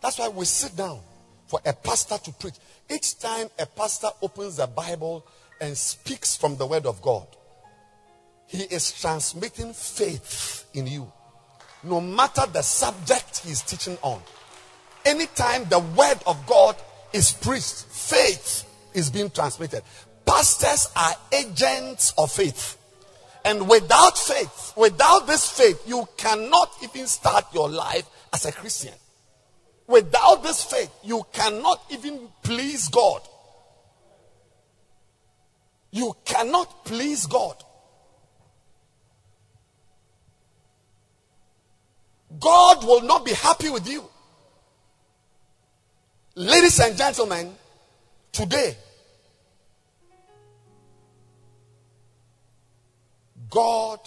That's why we sit down for a pastor to preach. Each time a pastor opens the Bible and speaks from the word of God, he is transmitting faith in you. No matter the subject he is teaching on. Anytime the word of God is preached, faith is being transmitted. Pastors are agents of faith. And without faith, without this faith, you cannot even start your life as a Christian. Without this faith, you cannot even please God. You cannot please God. God will not be happy with you. Ladies and gentlemen, today, God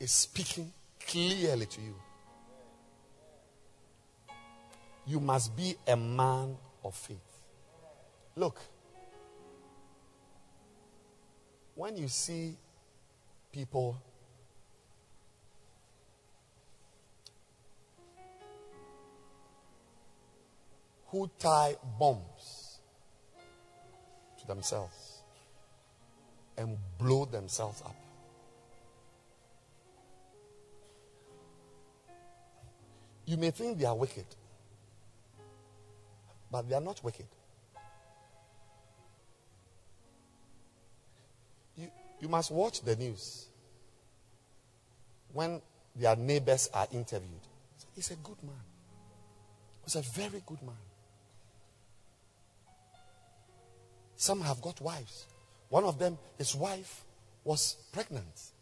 is speaking clearly to you. You must be a man of faith. Look, when you see people who tie bombs to themselves and blow themselves up. You may think they are wicked, but they are not wicked. You, you must watch the news when their neighbors are interviewed. He's a good man. He's a very good man. Some have got wives. One of them, his wife was pregnant.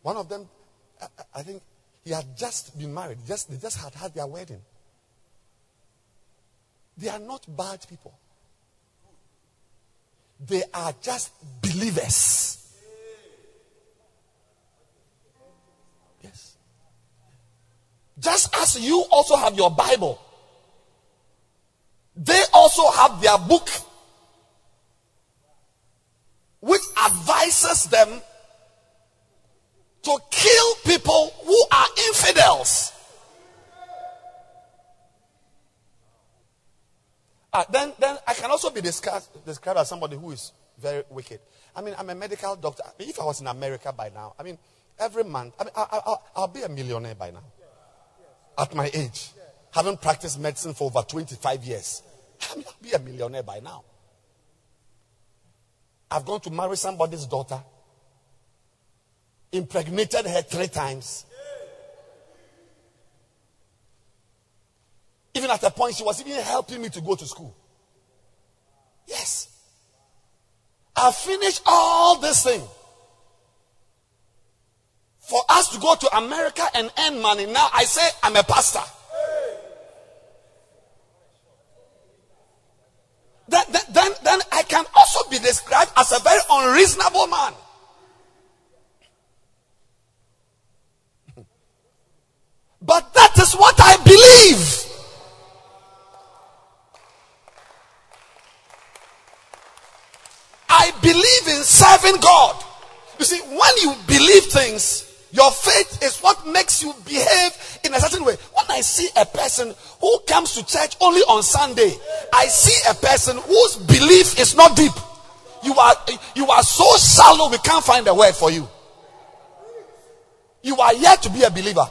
One of them, I, I think he had just been married. Just, they just had had their wedding. They are not bad people. They are just believers. Yes. Just as you also have your Bible, they also have their book which advises them to kill people who are infidels. Uh, then, then I can also be described, described as somebody who is very wicked. I mean, I'm a medical doctor. I mean, if I was in America by now, I mean, every month, I mean, I, will be a millionaire by now. At my age, having practiced medicine for over 25 years, I mean, I'll be a millionaire by now. I've gone to marry somebody's daughter, impregnated her three times. Even at a point, she was even helping me to go to school. Yes. I finished all this thing. For us to go to America and earn money. Now I say I'm a pastor. Then, then, then I can also be described as a very unreasonable man. But that is what I believe. I believe in serving God. You see, when you believe things, Your faith is what makes you behave in a certain way. When I see a person who comes to church only on Sunday, I see a person whose belief is not deep. You are you are so shallow we can't find a word for you. You are yet to be a believer.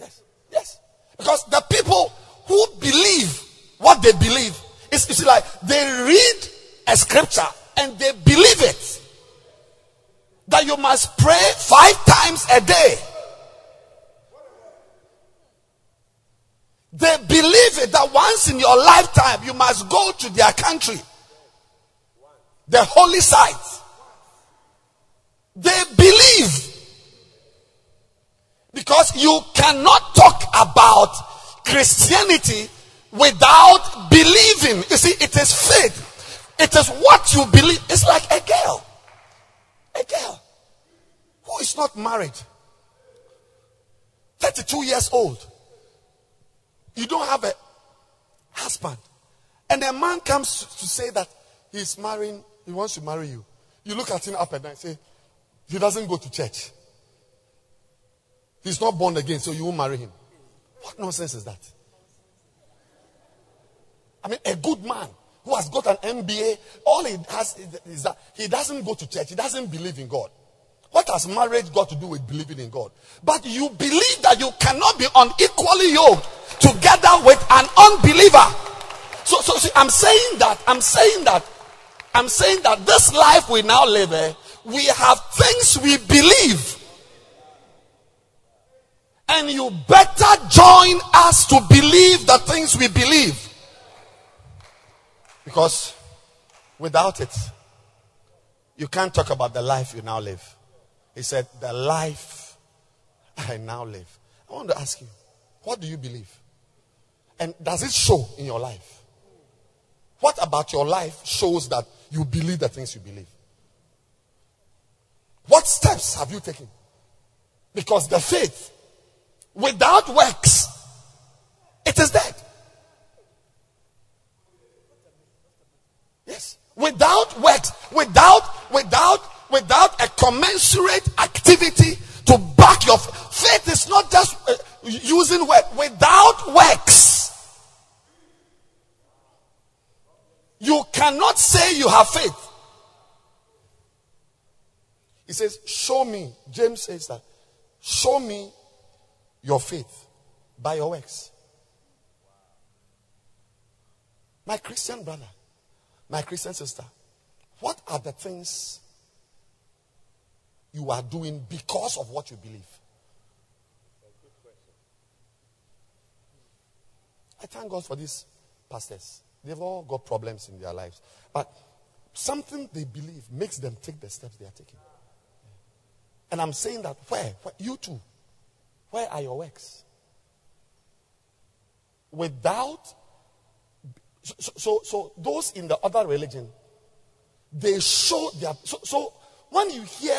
Yes, yes. Because the people who believe what they believe is it's like they read a scripture and they believe it that you must pray five times a day. They believe it that once in your lifetime you must go to their country, the holy site. They believe because you cannot talk about Christianity without believing. You see, it is faith. It is what you believe. It's like a girl. A girl who is not married, 32 years old. You don't have a husband. And a man comes to say that he's marrying, he wants to marry you. You look at him up and down and say, he doesn't go to church. He's not born again, so you won't marry him. What nonsense is that? I mean, a good man who has got an MBA, all he has is that he doesn't go to church, he doesn't believe in God. What has marriage got to do with believing in God? But you believe that you cannot be unequally yoked together with an unbeliever. So, so see, I'm saying that, I'm saying that, I'm saying that this life we now live, eh, we have things we believe. And you better join us to believe the things we believe. Because without it, you can't talk about the life you now live. He said, The life I now live. I want to ask you, what do you believe? And does it show in your life? What about your life shows that you believe the things you believe? What steps have you taken? Because the faith without works, it is dead. Yes. Without works, without, without, without a commensurate activity to back your faith is not just uh, using work. Without works, you cannot say you have faith. He says, Show me. James says that. Show me your faith by your works. My Christian brother, my Christian sister, what are the things you are doing because of what you believe? I thank God for these pastors. They've all got problems in their lives. But something they believe makes them take the steps they are taking. And I'm saying that where? where? You too. Where are your works? Without so, so, so those in the other religion, they show their. So, so when you hear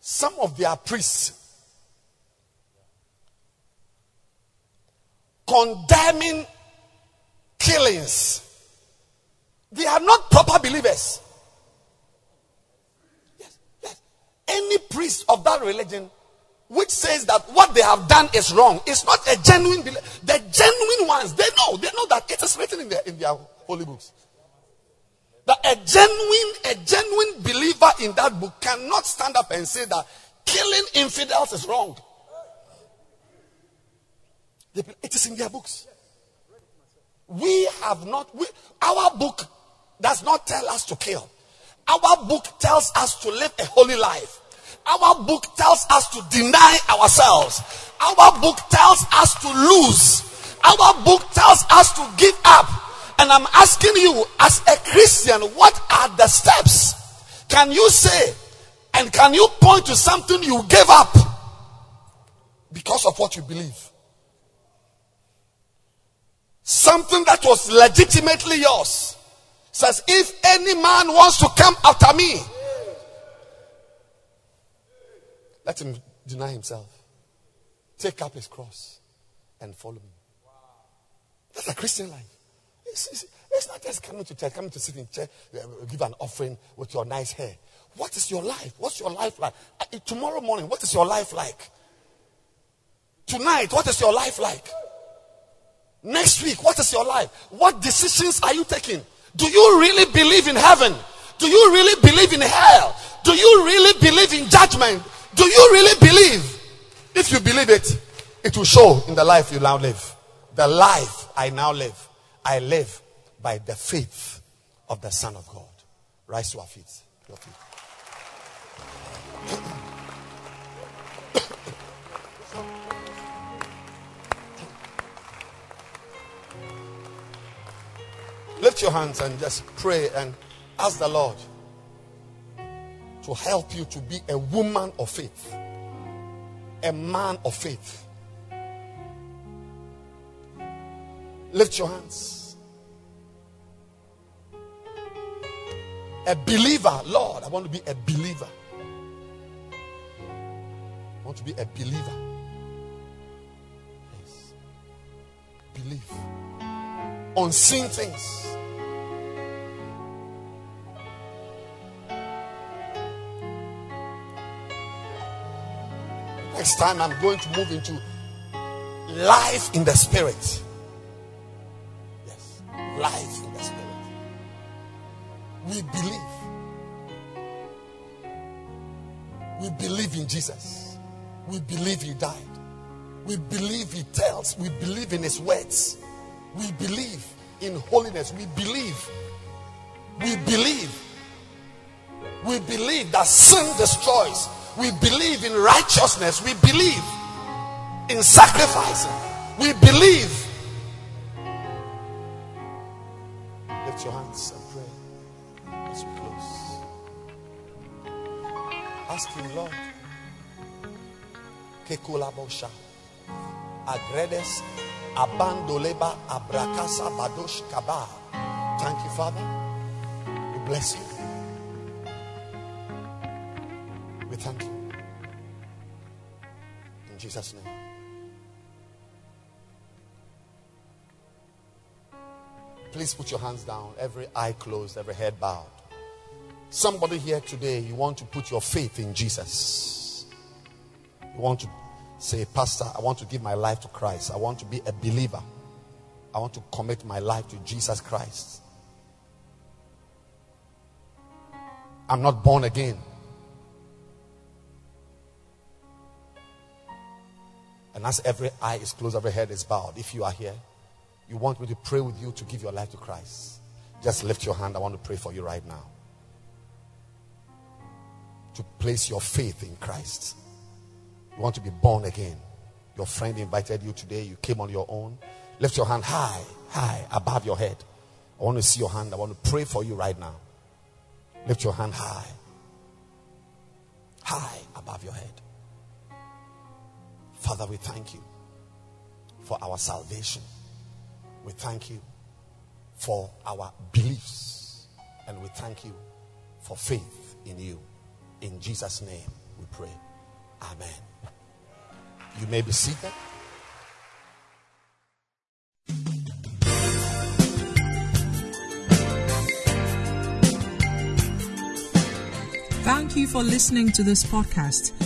some of their priests condemning killings, they are not proper believers. Yes, yes. Any priest of that religion which says that what they have done is wrong It's not a genuine believer. The genuine ones, they know, they know that it is written in their, in their holy books. That a genuine, a genuine believer in that book cannot stand up and say that killing infidels is wrong. It is in their books. We have not, we, our book does not tell us to kill. Our book tells us to live a holy life. Our book tells us to deny ourselves. Our book tells us to lose. Our book tells us to give up. And I'm asking you, as a Christian, what are the steps? Can you say and can you point to something you gave up because of what you believe? Something that was legitimately yours says, if any man wants to come after me, let him deny himself, take up his cross, and follow me. That's a Christian life. It's, it's, it's, not just coming to church, coming to sit in church, uh, give an offering with your nice hair. What is your life? What's your life like? Uh, tomorrow morning, what is your life like? Tonight, what is your life like? Next week, what is your life? What decisions are you taking? Do you really believe in heaven? Do you really believe in hell? Do you really believe in judgment? Do you really believe? If you believe it, it will show in the life you now live. The life I now live, I live by the faith of the Son of God. Rise to our feet. Your feet. Lift your hands and just pray and ask the Lord to help you to be a woman of faith, a man of faith. Lift your hands. A believer, Lord, I want to be a believer. I want to be a believer. Yes. Believe. Unseen things. Next time I'm going to move into life in the spirit. Yes, life in the spirit. We believe. We believe in Jesus. We believe he died. We believe he tells. We believe in his words. We believe in holiness. We believe. We believe. We believe that sin destroys. We believe in righteousness. We believe in sacrificing. We believe. Lift your hands and pray as we close. Ask Him, Lord. Kekulabosha. Agredes abandoleba abrakasa badosh kaba. Thank you, Father. We bless you. We thank you. In Jesus' name. Please put your hands down, every eye closed, every head bowed. Somebody here today, you want to put your faith in Jesus. You want to say, Pastor, I want to give my life to Christ. I want to be a believer. I want to commit my life to Jesus Christ. I'm not born again. And as every eye is closed, every head is bowed, if you are here, you want me to pray with you to give your life to Christ, just lift your hand. I want to pray for you right now. To place your faith in Christ. You want to be born again. Your friend invited you today, you came on your own. Lift your hand high, high, above your head. I want to see your hand. I want to pray for you right now. Lift your hand high, high above your head. Father, we thank you for our salvation. We thank you for our beliefs. And we thank you for faith in you. In Jesus' name we pray. Amen. You may be seated. Thank you for listening to this podcast.